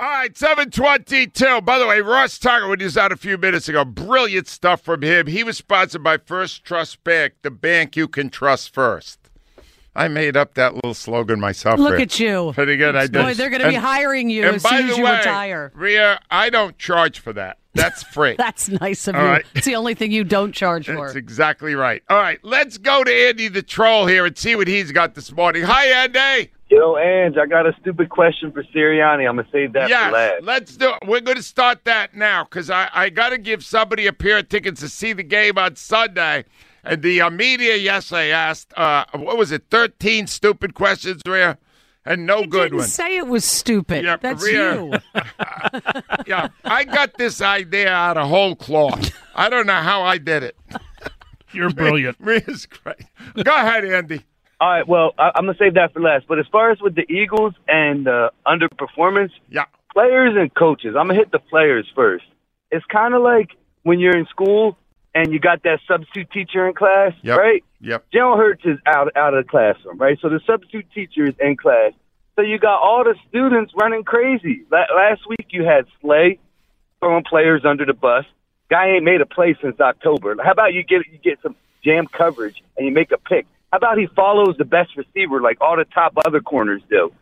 All right, 722. By the way, Ross Tucker, when he was out a few minutes ago, brilliant stuff from him. He was sponsored by First Trust Bank, the bank you can trust first. I made up that little slogan myself. Look at you. Pretty good. I did. Boy, they're going to be hiring you as soon as you way, retire. Rhea, I don't charge for that. That's free. That's nice of All you. right. It's the only thing you don't charge for. That's exactly right. All right, let's go to Andy the Troll here and see what he's got this morning. Hi, Andy. Yo, Ange, I got a stupid question for Sirianni. I'm gonna save that yes, for last. let's do it. We're going to start that now because I, I got to give somebody a pair of tickets to see the game on Sunday. And the uh, media yesterday asked, uh, what was it, 13 stupid questions, Rhea? And no I good didn't ones. say it was stupid. Yeah, That's Rhea. you. yeah, I got this idea out of whole cloth. I don't know how I did it. You're brilliant. Rhea's great. Go ahead, Andy. All right, well, I, I'm gonna save that for last. But as far as with the Eagles and uh, underperformance, Yeah. players and coaches, I'm gonna hit the players first. It's kind of like when you're in school and you got that substitute teacher in class, Yep. right? Yep. Jalen Hurts is out out of the classroom, right? So the substitute teacher is in class. So you got all the students running crazy. La- last week you had Slay throwing players under the bus. Guy ain't made a play since October. How about you get you get some jam coverage and you make a pick? How about he follows the best receiver like all the top other corners do?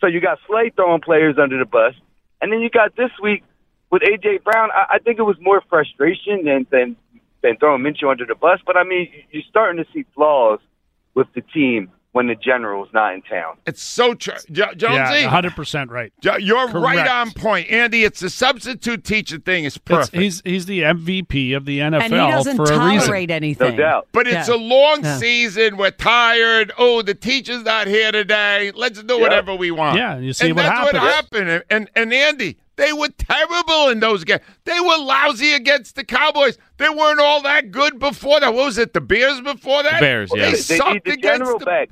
So you got Slay throwing players under the bus, and then you got this week with AJ Brown. I, I think it was more frustration than than than throwing Minshew under the bus. But I mean, you're starting to see flaws with the team when the general's not in town. It's so true. Jo- Jonesy, Yeah, 100% right. Jo- you're right on point. Andy, it's the substitute teacher thing is It's, perfect. he's he's the MVP of the NFL and he doesn't for a reason. tolerate anything. No doubt. But it's Yeah. a long Yeah. season. We're tired. Oh, the teacher's not here today. Let's do whatever we want. Yeah, you see and what that's happens. what happened. And, and and Andy, they were terrible in those games. They were lousy against the Cowboys. They weren't all that good before that. What was it? The Bears before that? Bears, They yeah. They sucked the against general the back.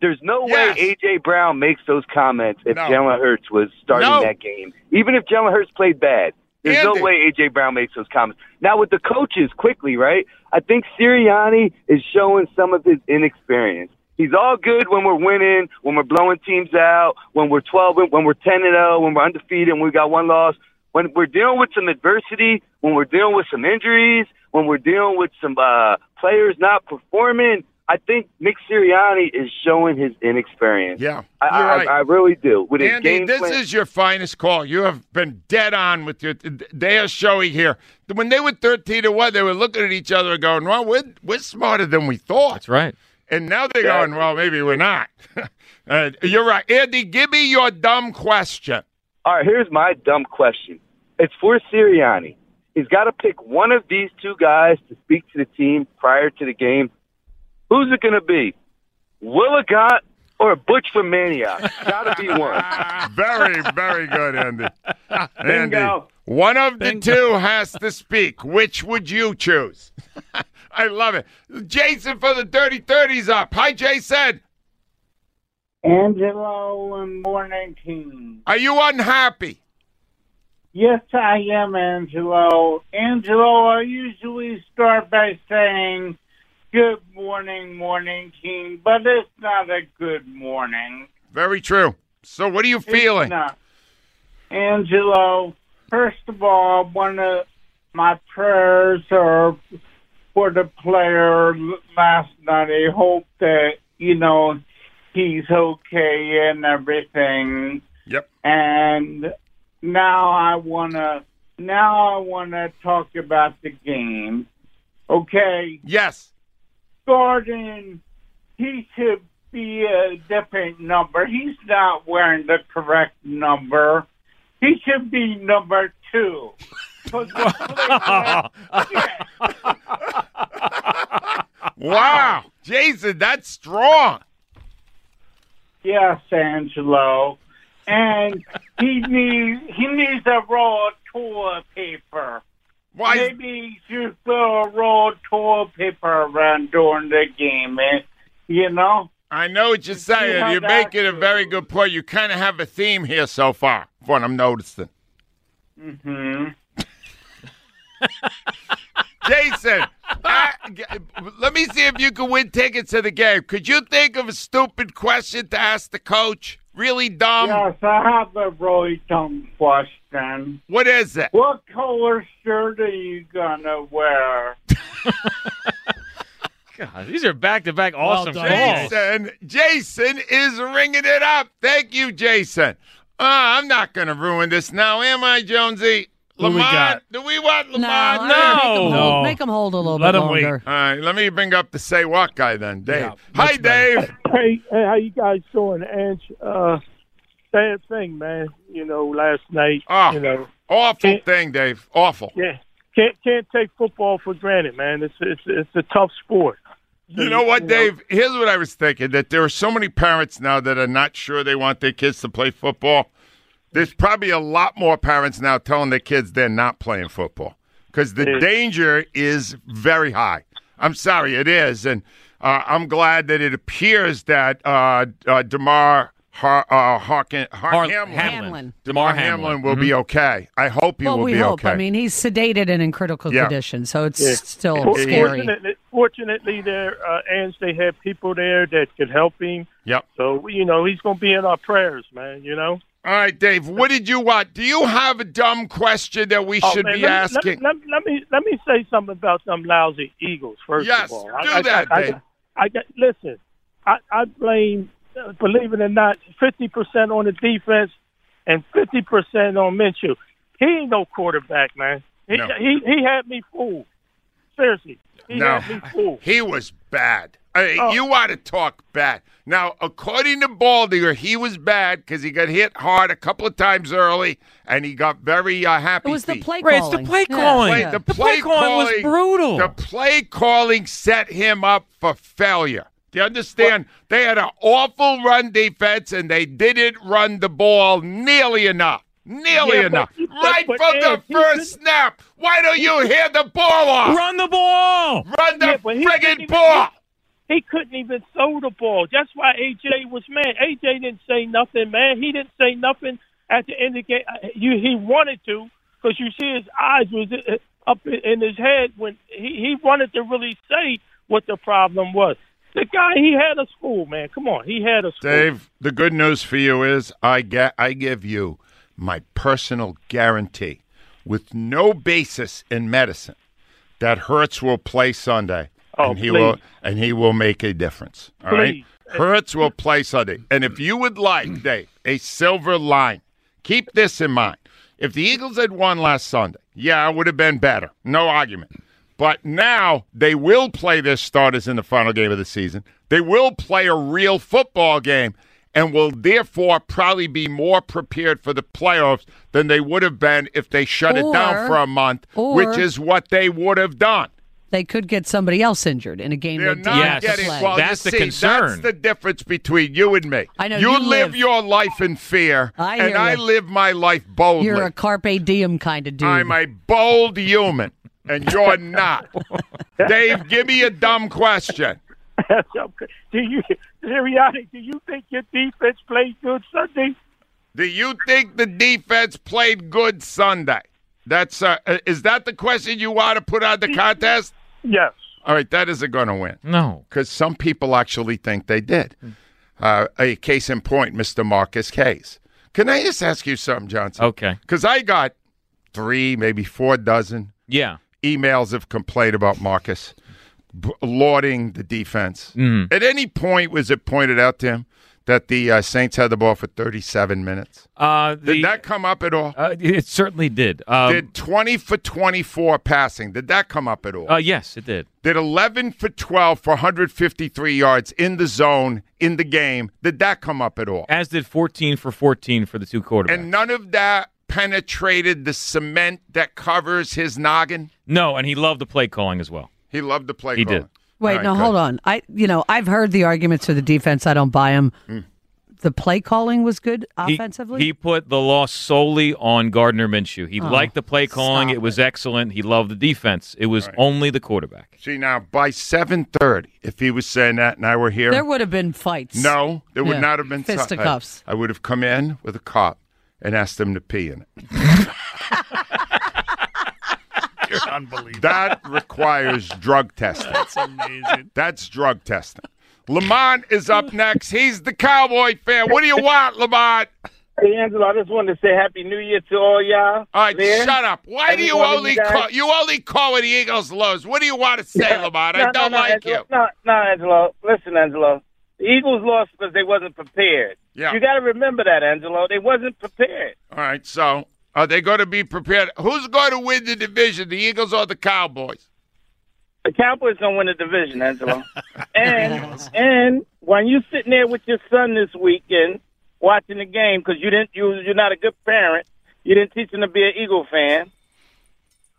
There's no Yes. way AJ Brown makes those comments if No. Jalen Hurts was starting No. that game. Even if Jalen Hurts played bad, there's Andy. no way AJ Brown makes those comments. Now with the coaches, quickly, right? I think Sirianni is showing some of his inexperience. He's all good when we're winning, when we're blowing teams out, when we're 12, when we're 10 and 0, when we're undefeated, and we got one loss. When we're dealing with some adversity, when we're dealing with some injuries, when we're dealing with some uh, players not performing, I think Nick Sirianni is showing his inexperience. Yeah, I, you're I, right. I really do. With Andy, game this plan, is your finest call. You have been dead on with your. They are showing here. When they were thirteen to one, they were looking at each other, and going, "Well, we're we're smarter than we thought." That's right. And now they're going, "Well, maybe we're not." uh, you're right, Andy. Give me your dumb question. All right, here's my dumb question. It's for Sirianni. He's got to pick one of these two guys to speak to the team prior to the game. Who's it going to be? Willigott or Butch from Manayunk? got to be one. Very, very good, Andy. Andy, Bingo. one of the two has to speak. Which would you choose? I love it. Jason for the Dirty Thirties up. Hi, Jason. Angelo and Morning King. Are you unhappy? Yes, I am, Angelo. Angelo, I usually start by saying, Good morning, Morning King, but it's not a good morning. Very true. So, what are you feeling? Angelo, first of all, one of my prayers are for the player last night. I hope that, you know, he's okay and everything. Yep. And now I wanna now I wanna talk about the game. Okay, Yes. Gordon, he should be a different number. He's not wearing the correct number. He should be number two. 'Cause we played last year. Wow. Jason, that's strong. Yes, Angelo. And he needs he needs a roll of toilet paper. Why? Maybe you throw a roll of toilet paper around during the game, eh? you know? I know what you're saying. You're making a very good point. You kind of have a theme here so far, what I'm noticing. Mm-hmm. Jason, I- let me see if you can win tickets to the game. Could you think of a stupid question to ask the coach? Really dumb? Yes, I have a really dumb question. What is it? What color shirt are you gonna wear? God, these are back to back awesome done, calls. Jason, Jason is ringing it up. Thank you, Jason. Uh, I'm not going to ruin this now, am I, Jonesy? Who we Lamont, got? do we want No, Lamont? I- no. Make them hold, No. make 'em hold a little Let bit 'em wait. longer. All right, let me bring up the say what guy then, Dave. Yeah, Hi, much better. Dave. Hey, hey, how you guys doing, Ange? Uh, sad thing, man. You know, last night. Oh. You know, Awful thing, Dave. Awful. yeah, can't can't take football for granted, man. It's it's it's a tough sport. You know what, Dave? Here's what I was thinking: that there are so many parents now that are not sure they want their kids to play football. There's probably a lot more parents now telling their kids they're not playing football because the Yeah. danger is very high. I'm sorry, it is, and uh, I'm glad that it appears that uh, uh, Damar Har- uh, Harkin, Har- Har- Hamlin, Hamlin. Damar Hamlin. Hamlin will be okay. I hope he Well, will we be hope. okay. I mean, he's sedated and in critical Yeah. condition, so it's Yeah. still For- scary. Fortunately, fortunately, there, uh, Ange, they have people there that could help him. yep. So you know, he's gonna be in our prayers, man. You know. All right, Dave. What did you want? Do you have a dumb question that we Oh, should man, be let, asking? Let, let, let me let me say something about them lousy Eagles first Yes, of all. do I, that, I, Dave. I, I, listen. I, I blame, uh, believe it or not, fifty percent on the defense and fifty percent on Minshew. He ain't no quarterback, man. He No. he, he had me fooled. Seriously, he No. had me fooled. He was bad. I Oh. You want to talk bad. Now, according to Baldinger, he was bad because he got hit hard a couple of times early, and he got very uh, happy. It was the feet. play Right, calling. it's the play Yeah, calling. Play- yeah. the The play play calling was brutal. The play calling set him up for failure. Do you understand? They had an awful run defense, and they didn't run the ball nearly enough. Nearly Yeah, enough. but- right but, from the Ed, first couldn't- snap. Why don't you hear the ball off? Run the ball. Run the Yeah, but he friggin' even- ball. He couldn't even throw the ball. That's why AJ was mad. AJ didn't say nothing, man. He didn't say nothing at the end of the game. Uh, he wanted to because you see his eyes was uh, up in his head when he, he wanted to really say what the problem was. The guy, he had a school, man. Come on, he had a school. Dave, the good news for you is I get I give you my personal guarantee with no basis in medicine that Hurts will play Sunday Oh, and he please. will and he will make a difference. All right, Please. Hurts will play Sunday. And if you would like, Dave, a silver line, keep this in mind. If the Eagles had won last Sunday, yeah, it would have been better. No argument. But now they will play their starters in the final game of the season. They will play a real football game and will therefore probably be more prepared for the playoffs than they would have been if they shut it down for a month, or- which is what they would have done. They could get somebody else injured in a game They're they not Yes. getting well. That's you the see, concern. That's the difference between you and me. I know, you, you live live- your life in fear, I and hear I live my life boldly. You're a carpe diem kind of dude. I'm a bold human, and you're not. Dave, give me a dumb question. Do you, Sirianni, do you think your defense played good Sunday? Do you think the defense played good Sunday? That's uh, uh, is that the question you want to put on the contest? Yes. All right, that isn't going to win. No. because some people actually think they did. Uh, a case in point, Mr. Marcus Case. Can I just ask you something, Johnson? Okay. Because I got three, maybe four dozen Yeah. emails of complaint about Marcus, b- lauding the defense. Mhm. At any point was it pointed out to him that the uh, Saints had the ball for 37 minutes? Uh, the, Did that come up at all? uh, it certainly did. Um, did 20 for 24 passing? Did that come up at all? uh, yes, it did. did 11 for 12 for 153 yards in the zone in the game? Did that come up at all? As did 14 for 14 for the two quarterbacks. And none of that penetrated the cement that covers his noggin. no, and he loved the play calling as well. He loved the play. He calling. did. Wait, All right, no, good. hold on. I, you know, I've heard the arguments for the defense. I don't buy them. Hmm. The play calling was good offensively. He, put the loss solely on Gardner Minshew. He Oh, liked the play calling. stop It was excellent. He loved the defense. It was only the quarterback. See now by 7:30, if he was saying that and I were here, there would have been fights. no, there would Yeah. not have been Fisticuffs. I, I would have come in with a cop and asked them to pee in it. You're unbelievable. That requires drug testing. That's amazing. That's drug testing. Lamont is up next. He's the Cowboy fan. What do you want, Lamont? Hey, Angelo, I just wanted to say Happy New Year to all y'all. All right, there. shut up. Why Every do you only you call you only call when the Eagles lose? What do you want to say, Lamont? I don't no, no, like Angelo, you. No, no, Angelo. Listen, Angelo. The Eagles lost because they wasn't prepared. Yeah. You got to remember that, Angelo. They wasn't prepared. All right, so are they going to be prepared? Who's going to win the division, the Eagles or the Cowboys? The Cowboys gonna win the division, Angelo. and and when you sitting there with your son this weekend watching the game because you didn't you you're not a good parent. You didn't teach him to be an Eagle fan.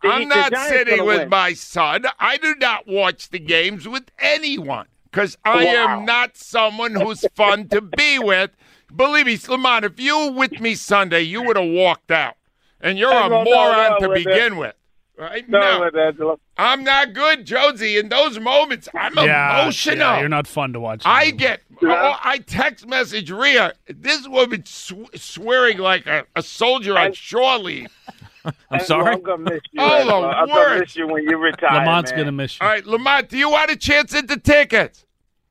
The- I'm not sitting with win. my son. I do not watch the games with anyone because I Wow. am not someone who's fun to be with. Believe me, Lamont, if you were with me Sunday, you would have walked out. And you're a No, no, moron no, to with begin with. Right? No, with Angelo. I'm not good, Josie. In those moments, I'm yeah, emotional. yeah, you're not fun to watch. I get. Oh, I text message Rhea. This woman sw- swearing like a, a soldier on shore leave. I'm Angelo, sorry. I'm gonna miss you. Oh, the Angelo. I'm gonna miss you when you retire. Lamont's man. gonna miss you. All right, Lamont, do you want a chance at the tickets?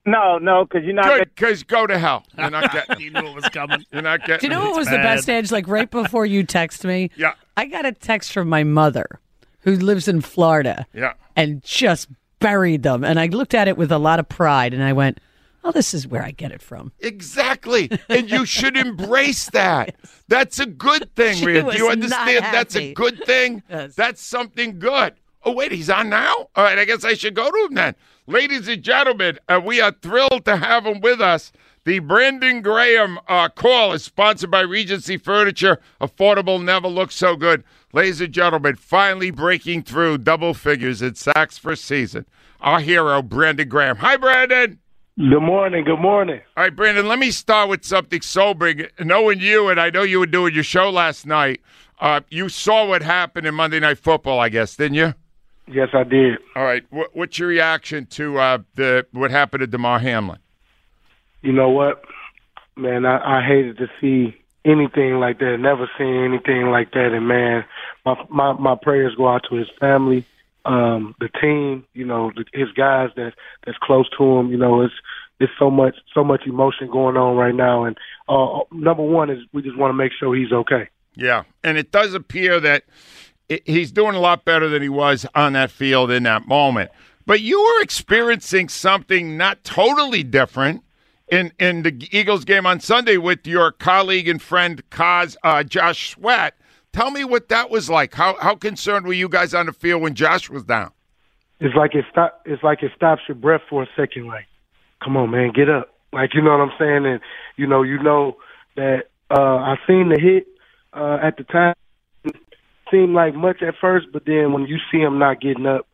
No, no, because you're not. Good, because go to hell. You're not getting. you knew it was coming. You're not getting. Do you know what was the bad. best edge? Like right before you text me, Yeah, I got a text from my mother, who lives in Florida, yeah. and just buried them. And I looked at it with a lot of pride, and I went, "Oh, this is where I get it from." Exactly. and you should embrace that. That's a good thing, She Rhea. Do you understand? That's a good thing. Yes. That's something good. Oh, wait, he's on now? All right, I guess I should go to him then. Ladies and gentlemen, uh, we are thrilled to have him with us. The Brandon Graham uh, call is sponsored by Regency Furniture. Affordable never looks so good. Ladies and gentlemen, finally breaking through double figures in sacks for season. Our hero, Brandon Graham. Hi, Brandon. Good morning. Good morning. All right, Brandon, let me start with something sobering. Knowing you, and I know you were doing your show last night, uh, you saw what happened in Monday Night Football, I guess, didn't you? Yes, I did. All right. What, what's your reaction to uh, the what happened to Damar Hamlin? you know what, man, I, I hated to see anything like that. Never seen anything like that. And man, my my my prayers go out to his family, um, the team. You know, the, his guys that that's close to him. You know, it's it's so much so much emotion going on right now. And uh, number one is we just want to make sure he's okay. Yeah, and it does appear that he's doing a lot better than he was on that field in that moment. But you were experiencing something not totally different in in the Eagles game on Sunday with your colleague and friend Kaz uh, Josh Sweat. Tell me what that was like. How how concerned were you guys on the field when Josh was down? It's like it stop. It's like it stops your breath for a second. Like, come on, man, get up. Like, you know what I'm saying? And you know, you know that uh I seen the hit uh at the time. Seemed like much at first, but then when you see him not getting up,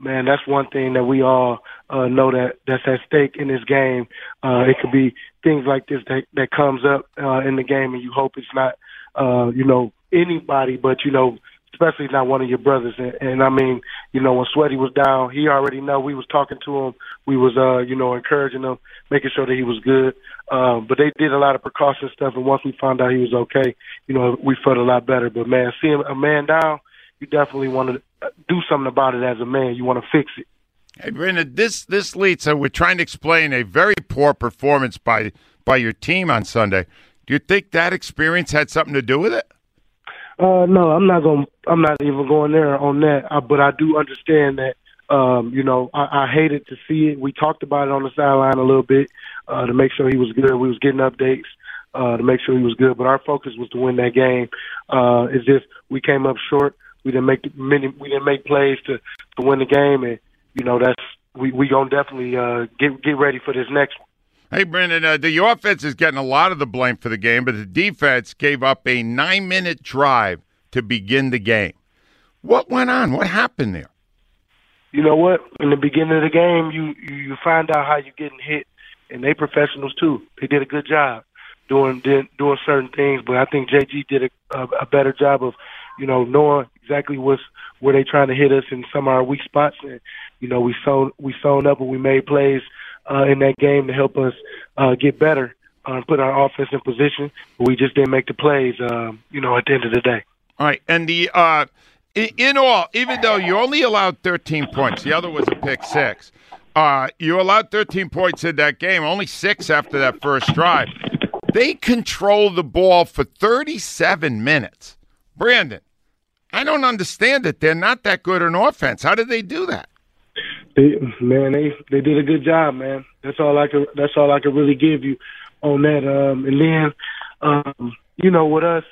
man, that's one thing that we all uh know that that's at stake in this game. Uh it could be things like this that that comes up uh in the game, and you hope it's not uh you know anybody, but you know especially not one of your brothers. And, and I mean, you know, when Sweaty was down, he already know we was talking to him. We was, uh, you know, encouraging him, making sure that he was good. Um, but they did a lot of precaution stuff. And once we found out he was okay, you know, we felt a lot better. But man, seeing a man down, you definitely want to do something about it as a man. You want to fix it. Hey, Brenda, this this leads. So we're trying to explain a very poor performance by by your team on Sunday. Do you think that experience had something to do with it? Uh, no, I'm not going. I'm not even going there on that. Uh, but I do understand that. Um, you know, I, I hated to see it. We talked about it on the sideline a little bit. uh, to make sure he was good. We was getting updates uh, to make sure he was good, but our focus was to win that game. Uh, it's just we came up short. We didn't make many. We didn't make plays to to win the game, and you know that's we we gonna definitely uh, get get ready for this next one. Hey, Brendan, uh, the offense is getting a lot of the blame for the game, but the defense gave up a nine minute drive to begin the game. What went on? What happened there? You know what? In the beginning of the game, you you, find out how you're getting hit, and they professionals too. They did a good job doing doing certain things, but I think JG did a, a, a better job of, you know, knowing exactly what's where they trying to hit us in some of our weak spots, and you know we sewn we sewn up and we made plays uh, in that game to help us uh, get better uh, and put our offense in position. But we just didn't make the plays, um, you know, at the end of the day. All right, and the uh, in, all, even though you only allowed 13 points, the other was a pick six. Uh, you allowed 13 points in that game, only six after that first drive. They controlled the ball for 37 minutes. Brandon, I don't understand it. They're not that good in offense. How did they do that? They, man, they they did a good job, man. That's all I can. That's all I can really give you on that. Um, and then, um, you know, with us,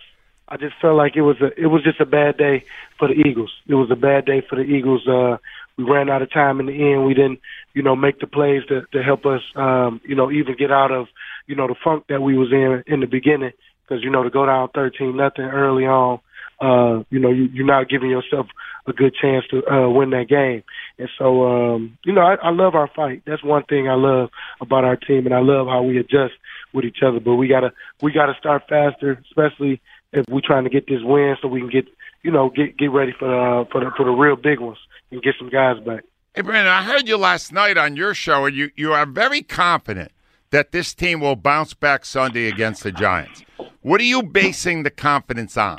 I just felt like it was a it was just a bad day for the Eagles. It was a bad day for the Eagles. Uh, we ran out of time in the end. We didn't, you know, make the plays to to help us, um, you know, even get out of, you know, the funk that we was in in the beginning. Because you know, to go down thirteen nothing early on, uh, you know, you, you're not giving yourself a good chance to uh, win that game. And so, um, you know, I, I love our fight. That's one thing I love about our team, and I love how we adjust with each other. But we gotta we gotta start faster, especially if we're trying to get this win, so we can get you know get get ready for the for the for the real big ones and get some guys back. Hey, Brandon, I heard you last night on your show, and you, you are very confident that this team will bounce back Sunday against the Giants. What are you basing the confidence on?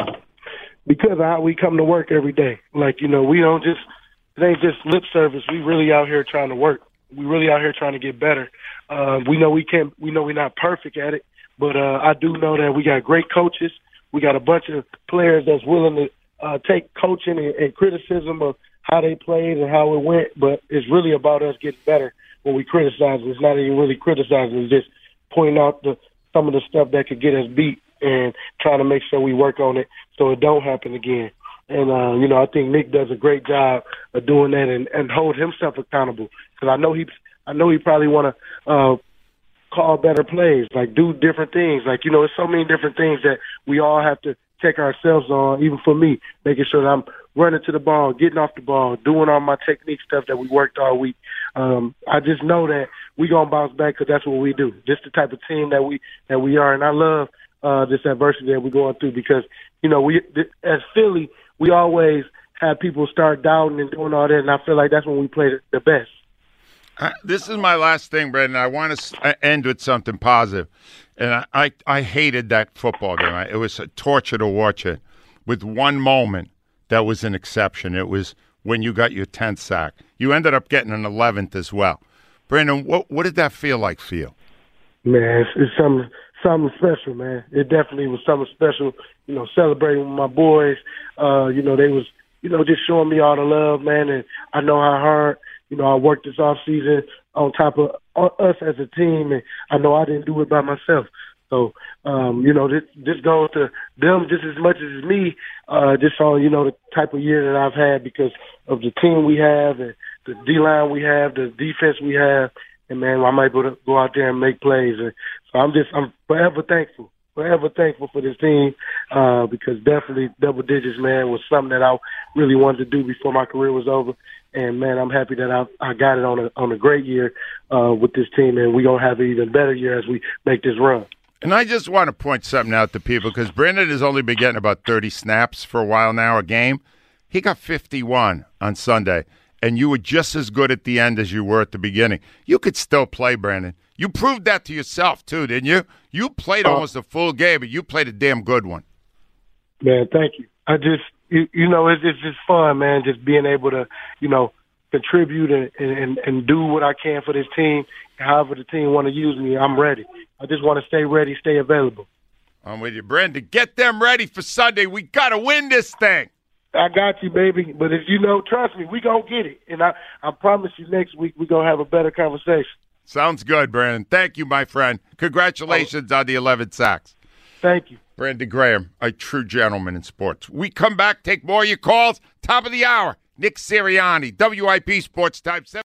Because of how we come to work every day. Like, you know, we don't just, it ain't just lip service. We really out here trying to work. We really out here trying to get better. Uh, we know we can't, we know we're not perfect at it, but uh, I do know that we got great coaches. We got a bunch of players that's willing to uh, take coaching and, and criticism of how they played and how it went, but it's really about us getting better when we criticize. It's not even really criticizing; it's just pointing out the some of the stuff that could get us beat and trying to make sure we work on it so it don't happen again. And uh, you know, I think Nick does a great job of doing that and, and hold himself accountable because I know he, I know he probably want to uh, call better plays, like do different things. Like you know, there's so many different things that we all have to check ourselves on. Even for me, making sure that I'm running to the ball, getting off the ball, doing all my technique stuff that we worked all week. Um, I just know that we gonna bounce back because that's what we do. Just the type of team that we that we are, and I love uh, this adversity that we're going through because you know we as Philly we always have people start doubting and doing all that, and I feel like that's when we play the best. This is my last thing, Brandon. I want to end with something positive. And I, I, I hated that football game. It was a torture to watch it. With one moment, that was an exception. It was when you got your 10th sack. You ended up getting an 11th as well. Brandon, what, what did that feel like for you? Man, it's, it's something something special, man. It definitely was something special. You know, celebrating with my boys. Uh, you know, they was you know just showing me all the love, man. And I know how hard you know I worked this off season on top of us as a team, and I know I didn't do it by myself. So, um, you know, this, this goes to them just as much as me, uh, just on, you know, the type of year that I've had because of the team we have and the D line we have, the defense we have, and man, I'm able to go out there and make plays. And so I'm just, I'm forever thankful, forever thankful for this team, uh, because definitely double digits, man, was something that I really wanted to do before my career was over. And man, I'm happy that I, I got it on a, on a great year, uh, with this team and we're to have an even better year as we make this run. And I just want to point something out to people because Brandon has only been getting about 30 snaps for a while now a game. He got 51 on Sunday, and you were just as good at the end as you were at the beginning. You could still play, Brandon. You proved that to yourself, too, didn't you? You played uh, almost a full game, but you played a damn good one. Man, thank you. I just, you, you know, it's, it's just fun, man, just being able to, you know, contribute and, and, and do what I can for this team. However the team want to use me, I'm ready. I just want to stay ready, stay available. I'm with you, Brandon. Get them ready for Sunday. We got to win this thing. I got you, baby. But if you know, trust me, we gonna get it. And I, I promise you, next week we gonna have a better conversation. Sounds good, Brandon. Thank you, my friend. Congratulations on the 11 sacks. Thank you. Brandon Graham, a true gentleman in sports. We come back, take more of your calls. Top of the hour, Nick Sirianni, WIP Sports Type 7.